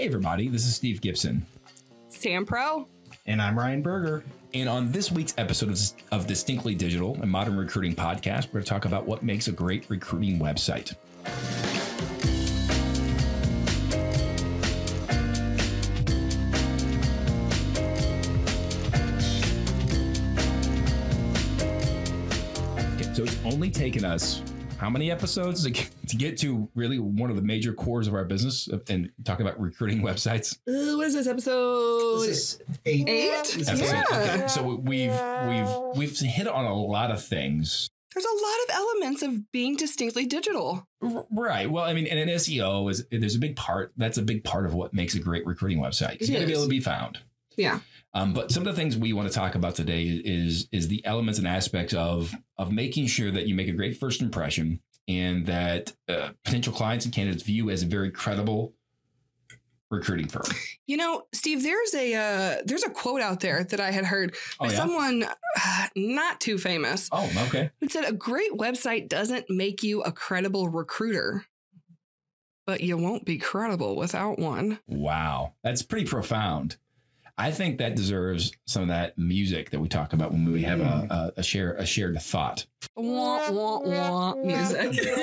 Hey, everybody, this is Steve Gibson. Sam Pro. And I'm Ryan Berger. And on this week's episode of, of Distinctly Digital, a modern recruiting podcast, we're going to talk about what makes a great recruiting website. Okay, so it's only taken us how many episodes to get, to really one of the major cores of our business and talk about recruiting websites? Uh, what is this episode? This is eight. Eight? Episode. Yeah. Okay, so we've we've we've hit on a lot of things. There's a lot of elements of being distinctly digital. R- Right. Well, I mean, and an SEO is there's a big part. That's a big part of what makes a great recruiting website. It You got to be able to be found. Yeah. Um, but some of the things we want to talk about today is is the elements and aspects of of making sure that you make a great first impression and that uh, potential clients and candidates view as a very credible recruiting firm. You know, Steve, there's a uh, there's a quote out there that I had heard Oh by yeah. someone uh, not too famous. Oh, okay. It said a great website doesn't make you a credible recruiter, but you won't be credible without one. Wow, that's pretty profound. I think that deserves some of that music that we talk about when we have a, a, a share a shared thought. Wah, wah, wah, music.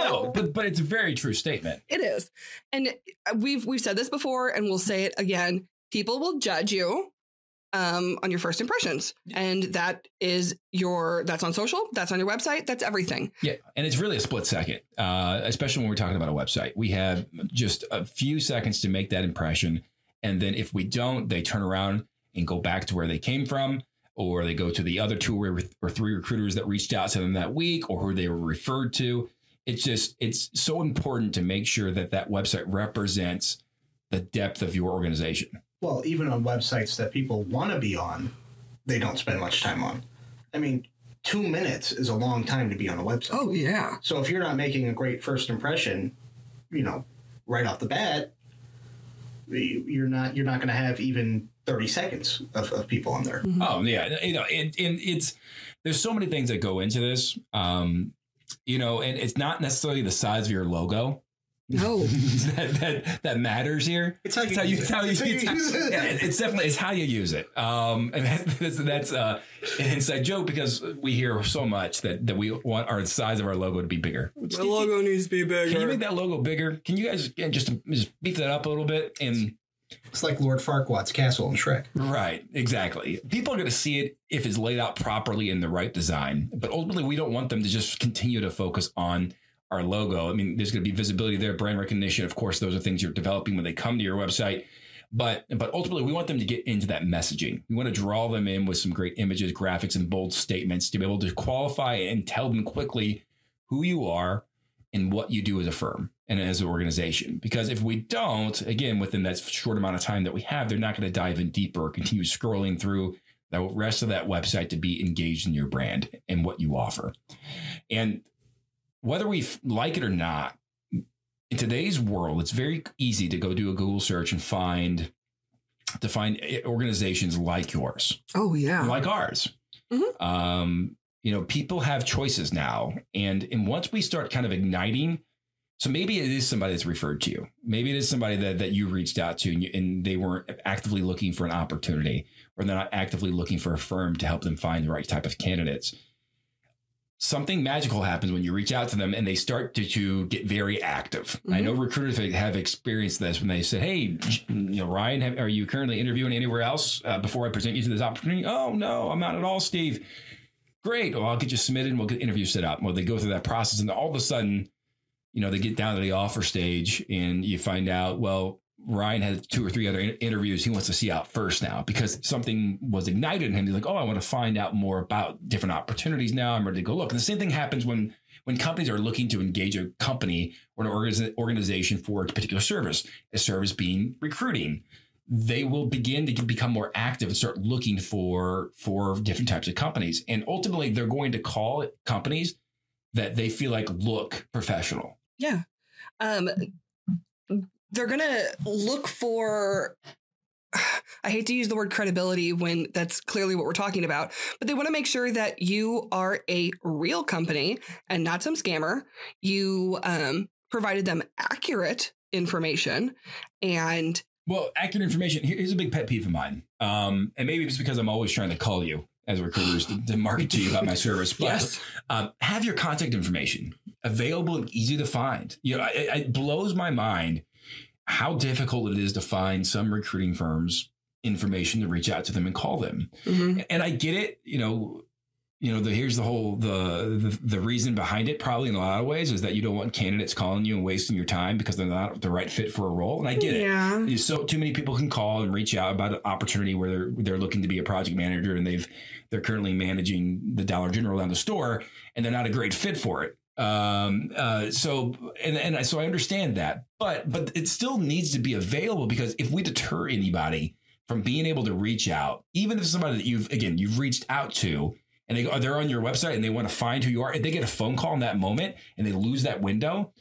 No, but but it's a very true statement. It is. And we've we've said this before and we'll say it again. People will judge you um, on your first impressions. And that is your that's on social, that's on your website, that's everything. Yeah, and it's really a split second, uh, especially when we're talking about a website. We have just a few seconds to make that impression, and then if we don't, they turn around and go back to where they came from, or they go to the other two or, or three recruiters that reached out to them that week, or who they were referred to. It's just it's so important to make sure that that website represents the depth of your organization. Well, even on websites that people want to be on, they don't spend much time on. I mean, two minutes is a long time to be on a website. Oh yeah. So if you're not making a great first impression, you know, right off the bat, you- you're not you're not going to have even 30 seconds of, of people on there. Oh yeah, you know, and, and it's there's so many things that go into this. Um, you know, and it's not necessarily the size of your logo No. that, that that matters here. It's how you It's how you, use it. how you, It's how you it's how- use it. yeah, it's definitely it's how you use it. Um, and that, that's that's uh, an inside joke because we hear so much that that we want our size of our logo to be bigger. The logo needs to be bigger. Can you make that logo bigger? Can you guys just just beef that up a little bit and It's like Lord Farquaad's castle in Shrek. Right, exactly. People are going to see it if it's laid out properly in the right design, but ultimately, we don't want them to just continue to focus on our logo. I mean, there's going to be visibility there, brand recognition. Of course, those are things you're developing when they come to your website. But but ultimately, we want them to get into that messaging. We want to draw them in with some great images, graphics, and bold statements to be able to qualify and tell them quickly who you are and what you do as a firm and as an organization. Because if we don't, again, within that short amount of time that we have, they're not going to dive in deeper continue scrolling through the rest of that website to be engaged in your brand and what you offer. And whether we like it or not, in today's world, it's very easy to go do a Google search and find to find eh, organizations like yours Oh yeah. like ours. Mhm. Um, you know, people have choices now, and and once we start kind of igniting, so maybe it is somebody that's referred to you. Maybe it is somebody that that you reached out to, and, you, and they weren't actively looking for an opportunity, or they're not actively looking for a firm to help them find the right type of candidates. Something magical happens when you reach out to them and they start to, to get very active. I know recruiters have experienced this when they said, "Hey, you know, Ryan, have, are you currently interviewing anywhere else uh, before I present you to this opportunity?" Oh no, I'm not at all, Steve. Great. Well, I'll get you submitted and we'll get interviews set up. Well, they go through that process and all of a sudden, you know, they get down to the offer stage and you find out, well, Ryan has two or three other interviews he wants to see out first now because something was ignited in him. He's like, oh, I want to find out more about different opportunities now. I'm ready to go look. And the same thing happens when when companies are looking to engage a company or an organiz- organization for a particular service, a service being recruiting. They will begin to become more active and start looking for for different types of companies. And ultimately, they're going to call companies that they feel like look professional. Yeah. Um, they're going to look for, I hate to use the word credibility when that's clearly what we're talking about, but they want to make sure that you are a real company and not some scammer. You um, provided them accurate information and Well, accurate information. Here's a big pet peeve of mine. Um, and maybe it's because I'm always trying to call you as recruiters to, to market to you about my service. But yes um, have your contact information available and easy to find. You know, it, it blows my mind how difficult it is to find some recruiting firms information to reach out to them and call them. Mhm. And I get it. You know, you know. The, here's the whole the, the the reason behind it. Probably in a lot of ways is that you don't want candidates calling you and wasting your time because they're not the right fit for a role. And I get it. yeah So too many people can call and reach out about an opportunity where they're they're looking to be a project manager and they've they're currently managing the Dollar General down the store and they're not a great fit for it. Um, uh, so and and I- so I understand that, but but it still needs to be available because if we deter anybody from being able to reach out, even if somebody that you've again you've reached out to and they go, they're on your website and they want to find who you are, if they get a phone call in that moment and they lose that window,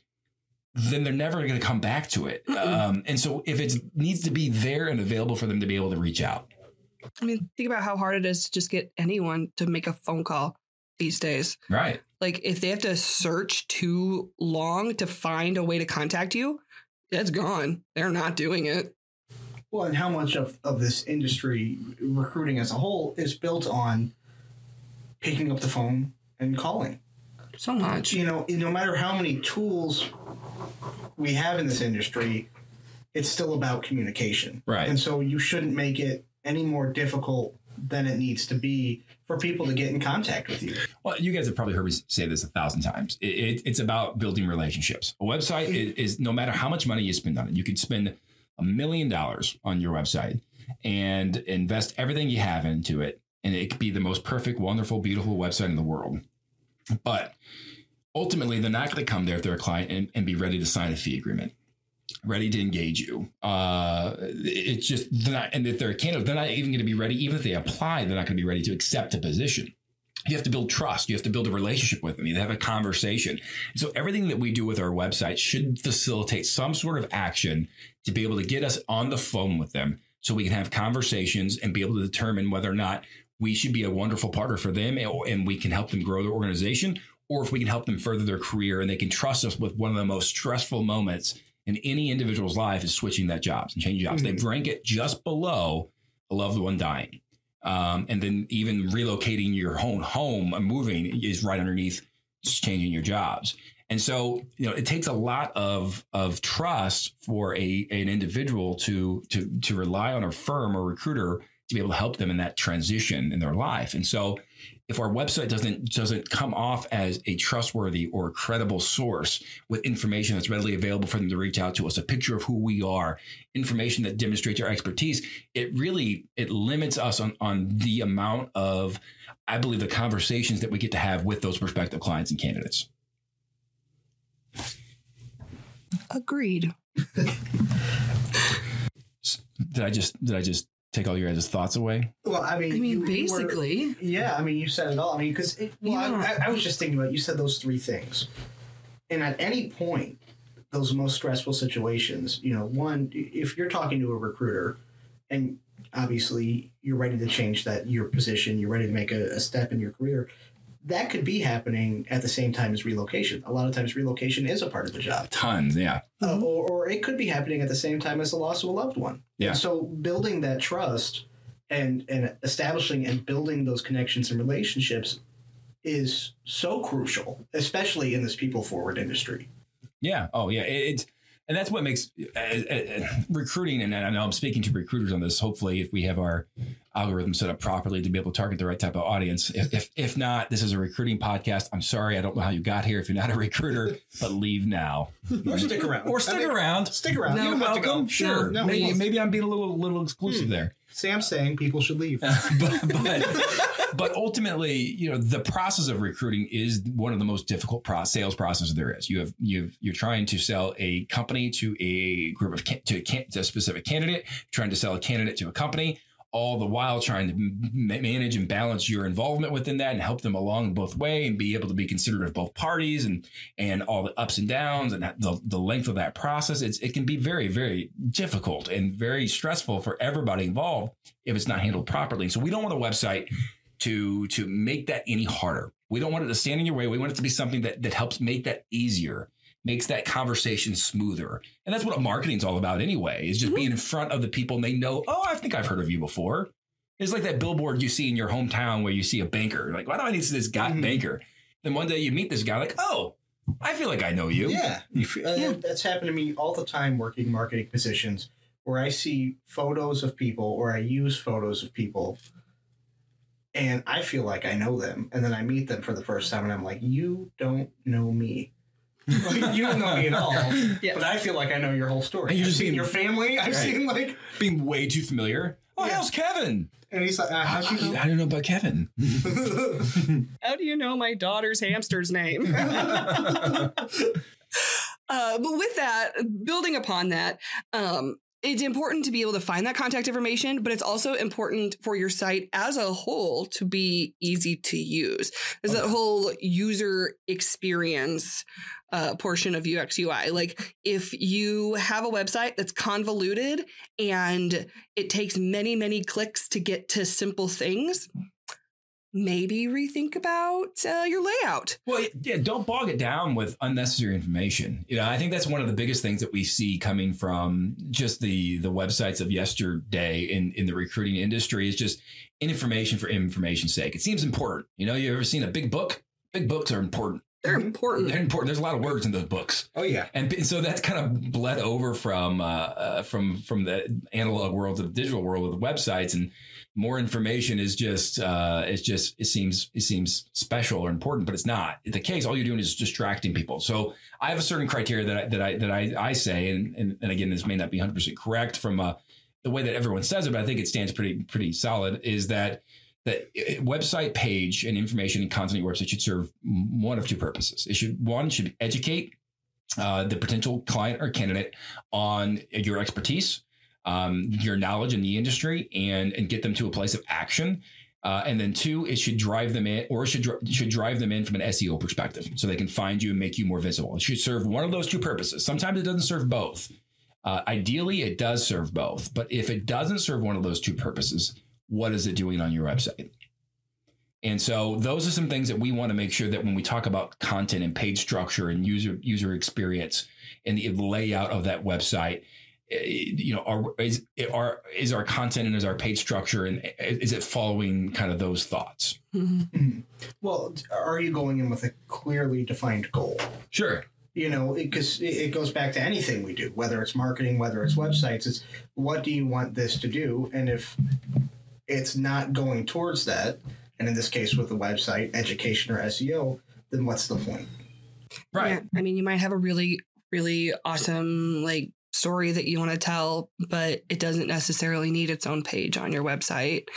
then they're never going to come back to it. Um, and so if it needs to be there and available for them to be able to reach out. i mean think about how hard it is to just get anyone to make a phone call these days Right. like if they have to search too long to find a way to contact you it's gone they're not doing it Well, and how much of, of this industry, recruiting as a whole, is built on picking up the phone and calling. so much You know, no matter how many tools we have in this industry, it's still about communication. Right. And so you shouldn't make it any more difficult than it needs to be for people to get in contact with you. Well, you guys have probably heard me say this a thousand times. It, it, it's about building relationships. A website hmm. is, is no matter how much money you spend on it, you could spend a million dollars on your website and invest everything you have into it, and it could be the most perfect, wonderful, beautiful website in the world. But ultimately, they're not going to come there if they're a client and, and be ready to sign a fee agreement, ready to engage you. Uh, it's just they're not, and if they're a candidate, they're not even going to be ready. Even if they apply, they're not going to be ready to accept a position you have to build trust. You have to build a relationship with them. You have a conversation. So everything that we do with our website should facilitate some sort of action to be able to get us on the phone with them so we can have conversations and be able to determine whether or not we should be a wonderful partner for them and- and we can help them grow their organization or if we can help them further their career and they can trust us with one of the most stressful moments in any individual's life is switching that jobs and changing jobs. They rank it just below a loved one dying. Um, and then even relocating your own home and moving is right underneath just changing your jobs. And so, you know, it takes a lot of of trust for a an individual to to to rely on a firm or recruiter to be able to help them in that transition in their life. And so, if our website doesn't doesn't come off as a trustworthy or credible source with information that's readily available for them to reach out to us, a picture of who we are, information that demonstrates our expertise, it really it limits us on on the amount of I believe the conversations that we get to have with those prospective clients and candidates. agreed Did I just did I just take all your guys' thoughts away? Well, I mean, i mean you- you were- basically Yeah, I mean, you said it all. I mean, because well, Yeah. I, I, I was just thinking about you said those three things, and at any point, those most stressful situations, you know, one, if you're talking to a recruiter, and obviously you're ready to change that your position, you're ready to make a, a step in your career, that could be happening at the same time as relocation. A lot of times, relocation is a part of the job, Tons, yeah. uh, or or it could be happening at the same time as the loss of a loved one. Yeah. And so building that trust and and establishing and building those connections and relationships is so crucial, especially in this people forward industry. Yeah. Oh, yeah. It, it's and that's what makes uh, uh, recruiting. And I know I'm speaking to recruiters on this. Hopefully, if we have our algorithm set up properly to be able to target the right type of audience. If if, if not, this is a recruiting podcast. I'm sorry, I don't know how you got here. If you're not a recruiter, but leave now Or stick around. or stick I mean, around. Stick around. No, You You're don't have to go. welcome. Sure. No, maybe no. maybe I'm being a little little exclusive there. Sam's saying people should leave. but, but but ultimately, you know, the process of recruiting is one of the most difficult pro- sales processes there is. You have you've you're trying to sell a company to a group of to a, to a specific candidate, trying to sell a candidate to a company, all the while trying to manage and balance your involvement within that and help them along both way and be able to be considerate of both parties and and all the ups and downs and the, the length of that process. It's it can be very very difficult and very stressful for everybody involved if it's not handled properly. So we don't want a website to to make that any harder. We don't want it to stand in your way. We want it to be something that that helps make that easier. Makes that conversation smoother. And that's what marketing's all about anyway, is just Mhm. being in front of the people and they know, oh, I think I've heard of you before. It's like that billboard you see in your hometown where you see a banker. Like, why do I need to see this guy Mhm. banker? Then one day you meet this guy, like, oh, I feel like I know you. Yeah, uh, Yeah. that's happened to me all the time working marketing positions where I see photos of people or I use photos of people and I feel like I know them. And then I meet them for the first time and I'm like, you don't know me. Like, you don't know me at all. Yes. But I feel like I know your whole story. And you're I've just seen your family. I've Right. seen like, Being way too familiar. Oh, Yeah. how's Kevin? and he's like, uh, how'd you I don't know about Kevin. How do you know my daughter's hamster's name? Uh, but with that, building upon that, um, it's important to be able to find that contact information, but it's also important for your site as a whole to be easy to use. There's that whole user experience uh, portion of UX UI. Like if you have a website that's convoluted and it takes many, many clicks to get to simple things, maybe rethink about uh, your layout. Well, yeah, don't bog it down with unnecessary information. You know, I think that's one of the biggest things that we see coming from just the the websites of yesterday in in the recruiting industry is just information for information's sake. It seems important. You know, you ever seen a big book? Big books are important. They're important. They're important. There's a lot of words in those books. oh, yeah. and so that's kind of bled over from uh, uh, from from the analog world to the digital world with websites and more information is just uh, it's just it seems it seems special or important but it's not the case all you're doing is distracting people so I have a certain criteria that I, that I that I, I say and, and and again this may not be 100 percent correct from uh, the way that everyone says it but I think it stands pretty pretty solid is that that uh, website page and information and content on your website should serve one of two purposes. It should one should educate uh, the potential client or candidate on your expertise, um, your knowledge in the industry, and and get them to a place of action. Uh, and then two, it should drive them in, or should should drive them in from an SEO perspective, so they can find you and make you more visible. It should serve one of those two purposes. Sometimes it doesn't serve both. Uh, ideally, it does serve both. But if it doesn't serve one of those two purposes, what is it doing on your website? And so those are some things that we want to make sure that when we talk about content and page structure and user user experience and the layout of that website, eh, you know, are, is are is our content and is our page structure and eh, is it following kind of those thoughts? Mhm. Well, are you going in with a clearly defined goal? Sure. you know because it, it goes back to anything we do whether it's marketing whether it's websites it's what do you want this to do and if it's not going towards that and in this case with the website education or seo then what's the point Right. Yeah, I mean, you might have a really, really awesome like story that you want to tell, but it doesn't necessarily need its own page on your website.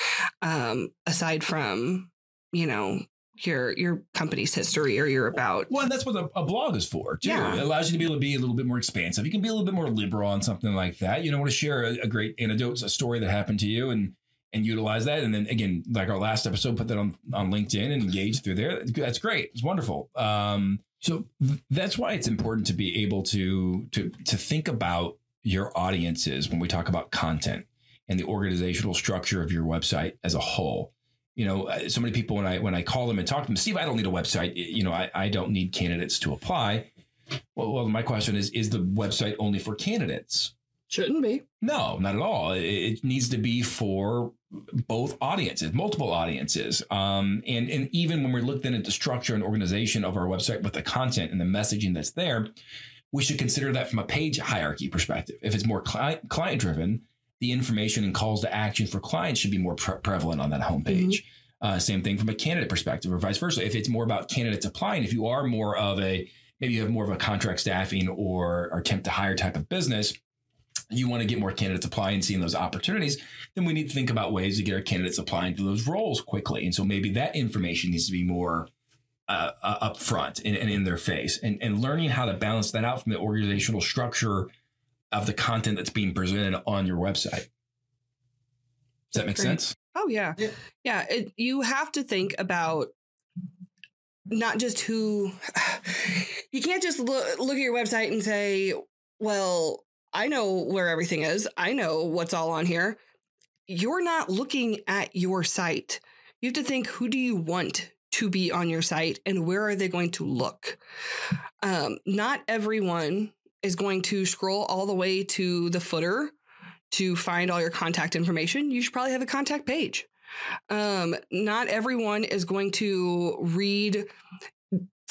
Um, aside from, you know, your your company's history or your about. Well, that's what a, a blog is for, too. Yeah. It allows you to be able to be a little bit more expansive. You can be a little bit more liberal on something like that. You know, want to share a, a great anecdote, a story that happened to you, and and utilize that. And then again, like our last episode, put that on on LinkedIn and engage through there. That's great. It's wonderful. Um, so th- that's why it's important to be able to to to think about your audiences when we talk about content and the organizational structure of your website as a whole you know uh, so many people when i when i call them and talk to them steve i don't need a website you know i, I don't need candidates to apply well, well my question is is the website only for candidates Shouldn't be. no not at all it needs to be for both audiences multiple audiences um, and and even when we look then at the structure and organization of our website with the content and the messaging that's there we should consider that from a page hierarchy perspective if it's more client client driven the information and calls to action for clients should be more pre- prevalent on that homepage. Uh, same thing from a candidate perspective, or vice versa. If it's more about candidates applying, if you are more of a maybe you have more of a contract staffing or, or attempt to hire type of business, you want to get more candidates applying, and seeing those opportunities, then we need to think about ways to get our candidates applying to those roles quickly. And so maybe that information needs to be more uh, uh, upfront and, and in their face, and, and learning how to balance that out from the organizational structure of the content that's being presented on your website. Does that make Great. sense? Oh yeah, Yeah. yeah. It, you have to think about not just who. You can't just look look at your website and say, "Well, I know where everything is. I know what's all on here." You're not looking at your site. You have to think, who do you want to be on your site and where are they going to look? Um, not everyone is going to scroll all the way to the footer to find all your contact information. You should probably have a contact page. Um, not everyone is going to read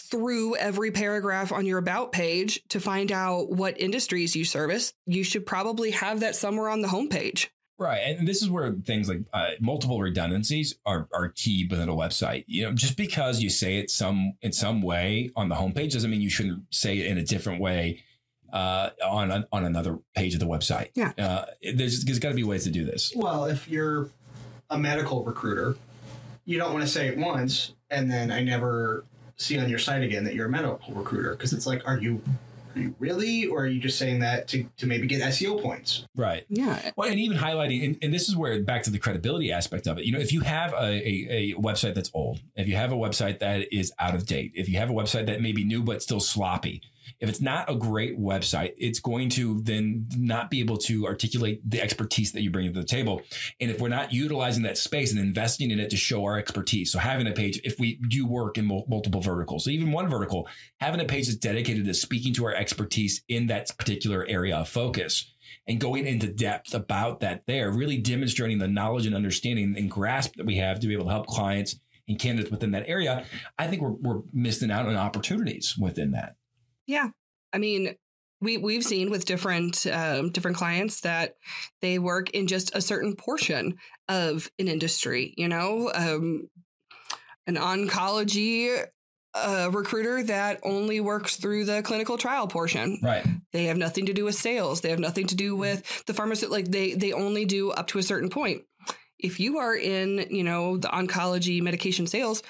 through every paragraph on your about page to find out what industries you service. You should probably have that somewhere on the homepage. Right, and this is where things like uh, multiple redundancies are are key within a website. You know, just because you say it some in some way on the homepage doesn't mean you shouldn't say it in a different way uh, on on another page of the website. Yeah, uh, there's there's got to be ways to do this. Well, if you're a medical recruiter, you don't want to say it once and then I never see on your site again that you're a medical recruiter because it's like, are you are you really, or are you just saying that to, to maybe get SEO points? Right. Yeah. Well, and even highlighting, and, and, this is where back to the credibility aspect of it. You know, if you have a, a, a, website that's old, if you have a website that is out of date, if you have a website that may be new but still sloppy, if it's not a great website, it's going to then not be able to articulate the expertise that you bring to the table. And if we're not utilizing that space and investing in it to show our expertise, so having a page, if we do work in multiple verticals, so even one vertical, having a page that's dedicated to speaking to our expertise in that particular area of focus and going into depth about that there, really demonstrating the knowledge and understanding and grasp that we have to be able to help clients and candidates within that area, I think we're, we're missing out on opportunities within that. Yeah. I mean, we we've seen with different um, different clients that they work in just a certain portion of an industry. You know, um, an oncology uh, recruiter that only works through the clinical trial portion. Right. They have nothing to do with sales. They have nothing to do with the pharmaceutical. Like they they only do up to a certain point. If you are in, you know, the oncology medication sales,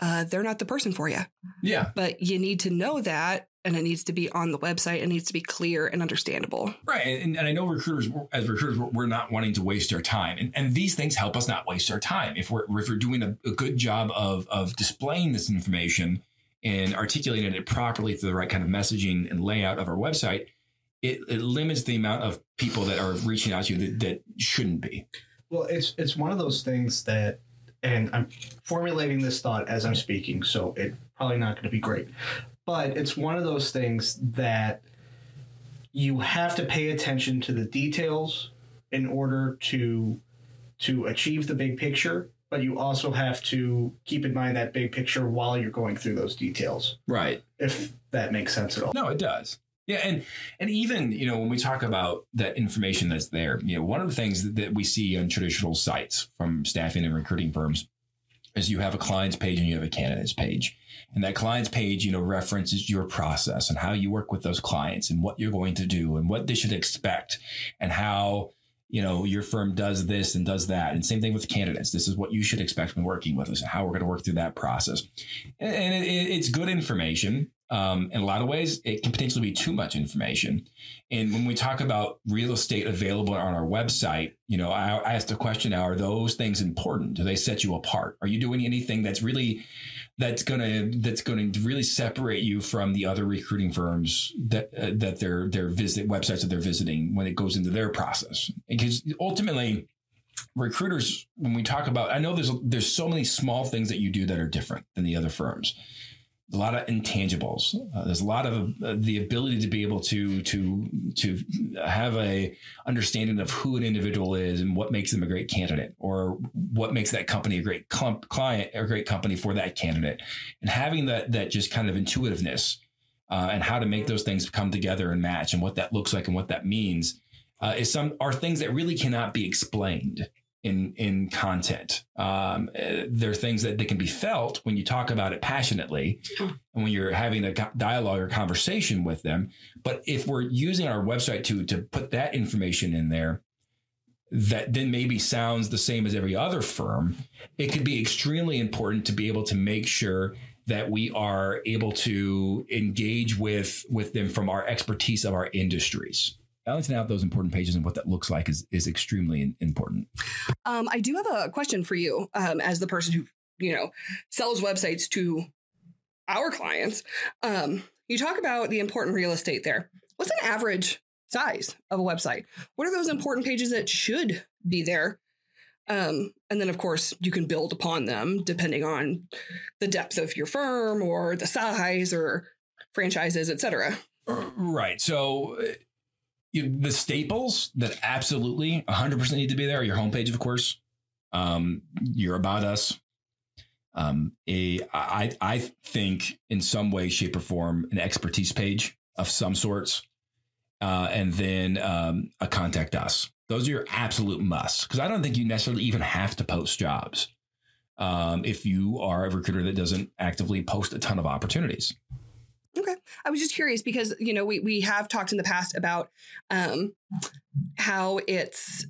uh, they're not the person for you. Yeah. But you need to know that and it needs to be on the website. It needs to be clear and understandable. Right. And, and I know recruiters, as recruiters, we're not wanting to waste our time. And, and these things help us not waste our time. If we're, if we're doing a, a good job of, of displaying this information and articulating it properly through the right kind of messaging and layout of our website, it, it limits the amount of people that are reaching out to you that, that shouldn't be. Well, it's it's one of those things that, and I'm formulating this thought as I'm speaking, so it's probably not going to be great. But it's one of those things that you have to pay attention to the details in order to to achieve the big picture but you also have to keep in mind that big picture while you're going through those details. Right. If that makes sense at all. No it does yeah and and even you know when we talk about that information that's there you know one of the things that we see on traditional sites from staffing and recruiting firms is you have a client's page and you have a candidate's page and that client's page, you know, references your process and how you work with those clients and what you're going to do and what they should expect and how, you know, your firm does this and does that. And same thing with candidates. This is what you should expect when working with us and how we're going to work through that process. And it, it's good information. Um, in a lot of ways, it can potentially be too much information. And when we talk about real estate available on our website, you know, I, I asked the question now: Are those things important? Do they set you apart? Are you doing anything that's really that's gonna that's to really separate you from the other recruiting firms that uh, that their their visit websites that they're visiting when it goes into their process because ultimately recruiters when we talk about i know there's there's so many small things that you do that are different than the other firms a lot of intangibles. Uh, there's a lot of uh, the ability to be able to to to have a understanding of who an individual is and what makes them a great candidate, or what makes that company a great client or a great company for that candidate, and having that that just kind of intuitiveness uh, and how to make those things come together and match, and what that looks like and what that means. Uh, is some are things that really cannot be explained in in content. Um, uh, there are things that, that can be felt when you talk about it passionately, and when you're having a dialogue or conversation with them. But if we're using our website to to put that information in there, that then maybe sounds the same as every other firm, it could be extremely important to be able to make sure that we are able to engage with with them from our expertise of our industries balancing out those important pages and what that looks like is is extremely important. Um, I do have a question for you, um, as the person who you know sells websites to our clients. Um, you talk about the important real estate there. What's an average size of a website? What are those important pages that should be there Um, and then, of course, you can build upon them depending on the depth of your firm or the size or franchises, etc. Right. So uh, the staples that absolutely 100% need to be there are your homepage, of course, um, your about us. Um, a, I, I think in some way, shape, or form, an expertise page of some sorts, uh, and then um, a contact us. Those are your absolute musts because I don't think you necessarily even have to post jobs um, if you are a recruiter that doesn't actively post a ton of opportunities. Okay. I was just curious because, you know, we, we have talked in the past about um, how it's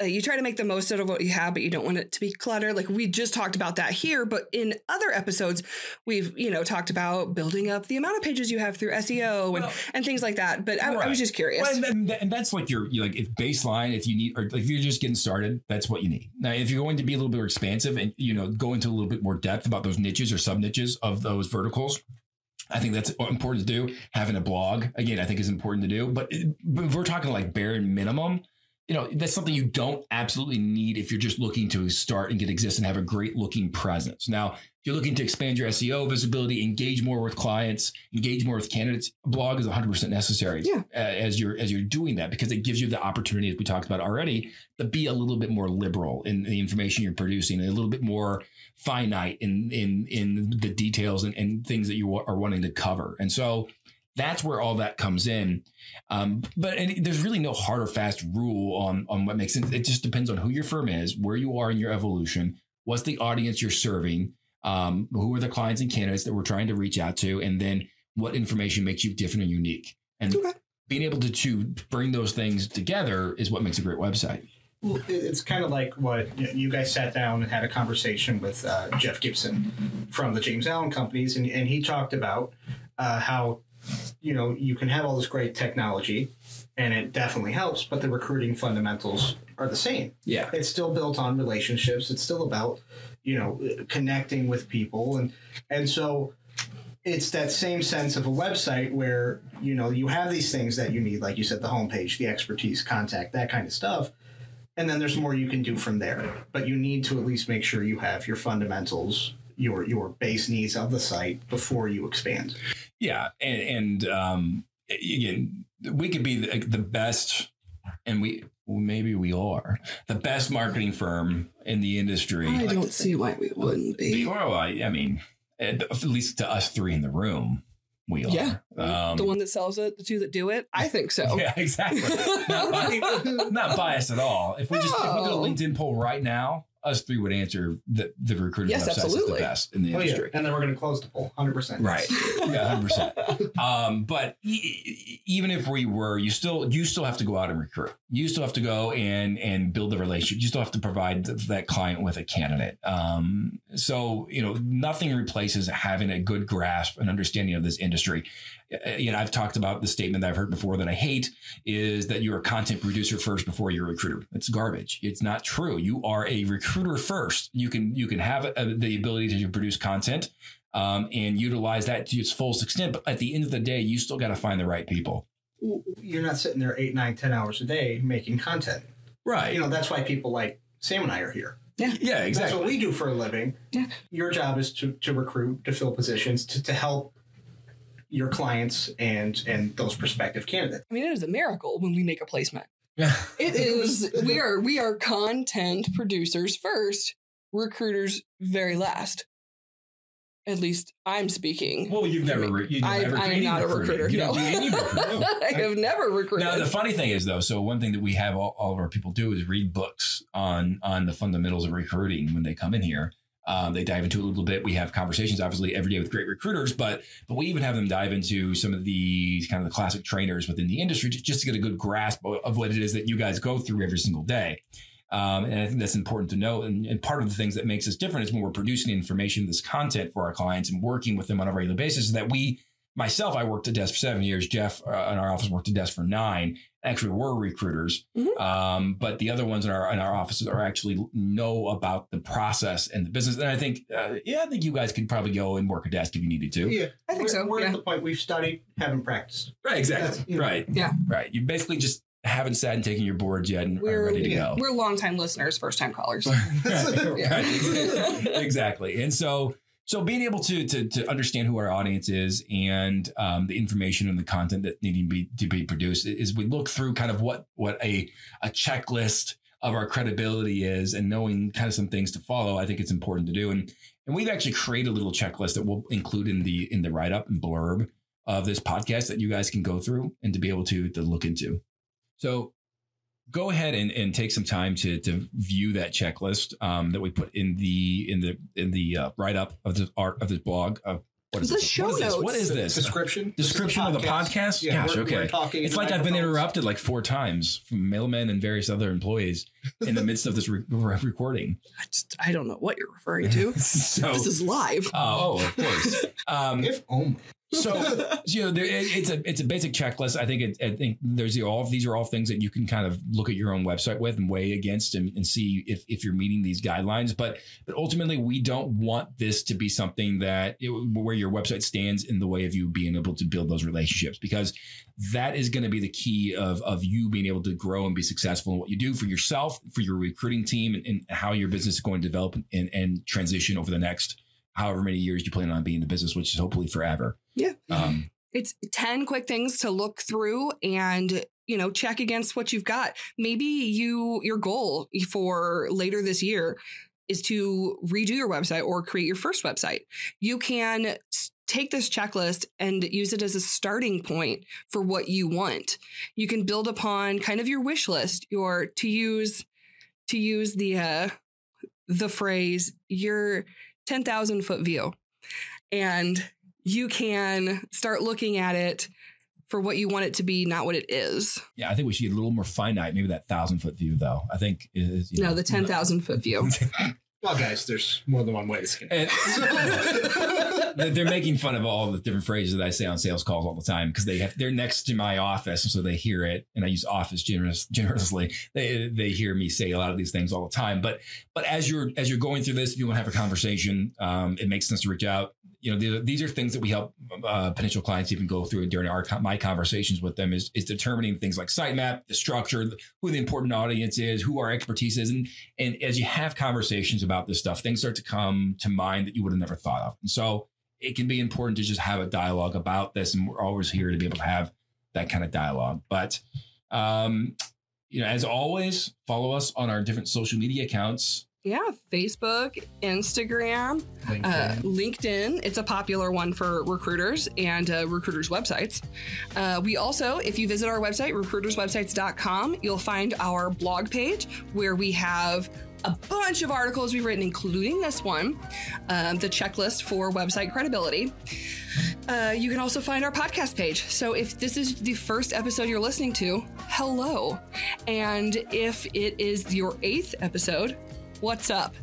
uh, you try to make the most out of what you have, but you don't want it to be cluttered. Like we just talked about that here, but in other episodes, we've you know talked about building up the amount of pages you have through SEO and, Well, and things like that. But I, I was just curious. Well, and, and, and that's like your you like if baseline if you need or if you're just getting started, that's what you need. Now, if you're going to be a little bit more expansive and you know go into a little bit more depth about those niches or sub niches of those verticals, I think that's important to do. Having a blog again, I think is important to do. But, we're talking like bare minimum, you know, that's something you don't absolutely need if you're just looking to start and get exist and have a great looking presence. Now, you're looking to expand your SEO visibility, engage more with clients, engage more with candidates, a blog is 100% necessary Yeah. uh, as you're as you're doing that because it gives you the opportunity, as we talked about already, to be a little bit more liberal in the information you're producing, a little bit more finite in in in the details and, and things that you are wanting to cover. And so that's where all that comes in. Um, but and there's really no hard or fast rule on on what makes sense. It just depends on who your firm is, where you are in your evolution, what's the audience you're serving, um, who are the clients and candidates that we're trying to reach out to, and then what information makes you different and unique. And Okay. being able to, to bring those things together is what makes a great website. Well, it's kind of like what you- you guys sat down and had a conversation with uh, Jeff Gibson from the James Allen companies, and, and he talked about uh, how you know you can have all this great technology, and it definitely helps, but the recruiting fundamentals are the same. Yeah. It's still built on relationships. It's still about you know connecting with people, and and so it's that same sense of a website where you know you have these things that you need, like you said, the homepage, the expertise, contact, that kind of stuff. And then there's more you can do from there. But you need to at least make sure you have your fundamentals your your base needs of the site before you expand. Yeah, and, and um, again, we could be the, the best, and we maybe we are the best marketing firm in the industry. I don't see why we wouldn't be. Well, I, I mean, at least to us three in the room, we are. Yeah. Um, the one that sells it, the two that do it. I think so. Yeah, exactly. not, bi- not biased at all. If we just if we did a LinkedIn poll right now, us three would answer that the recruiting Yes, website is the best in the oh yeah industry. and then we're going to close the poll 100% Right. Yeah, hundred percent. Um, but e- even if we were, you still you still have to go out and recruit. You still have to go and and build the relationship. You still have to provide th- that client with a candidate. Um, so you know, nothing replaces having a good grasp and understanding of this industry. Uh, You know, I've talked about the statement that I've heard before that I hate is that you're a content producer first before you're a recruiter. It's garbage. It's not true. You are a recruiter first. You can you can have uh the ability to produce content um, and utilize that to its fullest extent. But at the end of the day, you still got to find the right people. you're not sitting there eight nine ten hours a day making content Right. you know that's why people like sam and i are here yeah, that's exactly. what we do for a living Yeah. your job is to, to recruit to fill positions to, to help your clients and and those prospective candidates I mean, it is a miracle when we make a placement. Yeah. It is. we are we are content producers first, recruiters very last. At least I'm speaking. Well, you've never, re- you've I, never I am any not a recruiter. You No. don't do any recruiting. No. I have never recruited. Now, the funny thing is, though, so one thing that we have all, all of our people do is read books on on the fundamentals of recruiting when they come in here. Um, they dive into a little bit. We have conversations, obviously, every day with great recruiters, but but we even have them dive into some of the kind of the classic trainers within the industry just, to get a good grasp of, of what it is that you guys go through every single day. Um, and I think that's important to know. And, and part of the things that makes us different is when we're producing information, this content for our clients and working with them on a regular basis, is that we, myself, I worked at Desk for seven years. Jeff uh, in our office worked at Desk for nine. Actually, were recruiters, Mhm. um, but the other ones in our in our offices are actually know about the process and the business. And I think, uh, yeah, I think you guys could probably go and work a desk if you needed to. yeah I think we're, so. we're yeah. at the point we've studied haven't practiced Right, exactly. You know. right, Yeah. right. You basically just haven't sat and taken your boards yet and We're- are ready to yeah. go. We're longtime listeners, first time callers. Right. exactly. And so so being able to to to understand who our audience is and um, the information and the content that needing to be to be produced is we look through kind of what what a a checklist of our credibility is and knowing kind of some things to follow. I think it's important to do. And and we've actually created a little checklist that we'll include in the in the write up and blurb of this podcast that you guys can go through and to be able to to look into. So go ahead and, and take some time to to view that checklist um, that we put in the in the in the uh, write up of the art of this blog. Uh, what is The this? show what is this? What is this? Description. This is Description of the podcast? Yeah, Gosh, we're, okay. We're talking It's like I've been interrupted like four times from mailmen and various other employees in the midst of this re- re- recording. I, just, I don't know what you're referring to. so, this is live. oh, of course. Um, If only. So you know there, it- it's a it's a basic checklist. I think it, i think there's the, all these are all things that you can kind of look at your own website with and weigh against and, and see if, if you're meeting these guidelines. But but ultimately we don't want this to be something that it, where your website stands in the way of you being able to build those relationships because that is going to be the key of of you being able to grow and be successful in what you do for yourself for your recruiting team and, and how your business is going to develop and, and transition over the next however many years you plan on being in the business which is hopefully forever Yeah. um, It's 10 quick things to look through and you know check against what you've got. Maybe you your goal for later this year is to redo your website or create your first website. You can take this checklist and use it as a starting point for what you want. You can build upon kind of your wish list, your to use to use the uh the phrase your 10,000 foot view. And you can start looking at it for what you want it to be, not what it is. Yeah, I think we should get a little more finite. Maybe that thousand foot view, though. I think is you No, know, the 10,000 foot view. Well, guys, there's more than one way to skin. And- They're making fun of all the different phrases that I say on sales calls all the time because they have they're next to my office, and so they hear it. And I use office generous, generously. They they hear me say a lot of these things all the time. But but as you're as you're going through this, if you want to have a conversation, um, it makes sense to reach out. You know, the, these are things that we help uh, potential clients even go through during our my conversations with them is is determining things like sitemap, the structure, who the important audience is, who our expertise is, and and as you have conversations about this stuff, things start to come to mind that you would have never thought of. And so it can be important to just have a dialogue about this. And we're always here to be able to have that kind of dialogue. But, um, you know, as always, follow us on our different social media accounts. yeah, Facebook, Instagram, uh, LinkedIn. It's a popular one for recruiters and uh, recruiters' websites. Uh, we also, if you visit our website, recruiterswebsites.com, you'll find our blog page where we have a bunch of articles we've written, including this one, um, the checklist for website credibility. Uh, you can also find our podcast page. So if this is the first episode you're listening to, hello. And if it is your eighth episode, what's up?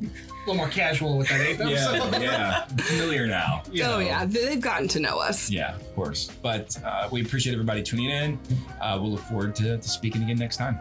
a little more casual with that eighth episode. yeah. Familiar now. You Oh, know. yeah, they've gotten to know us. Yeah, of course. But uh, we appreciate everybody tuning in. Uh, we'll look forward to, to speaking again next time.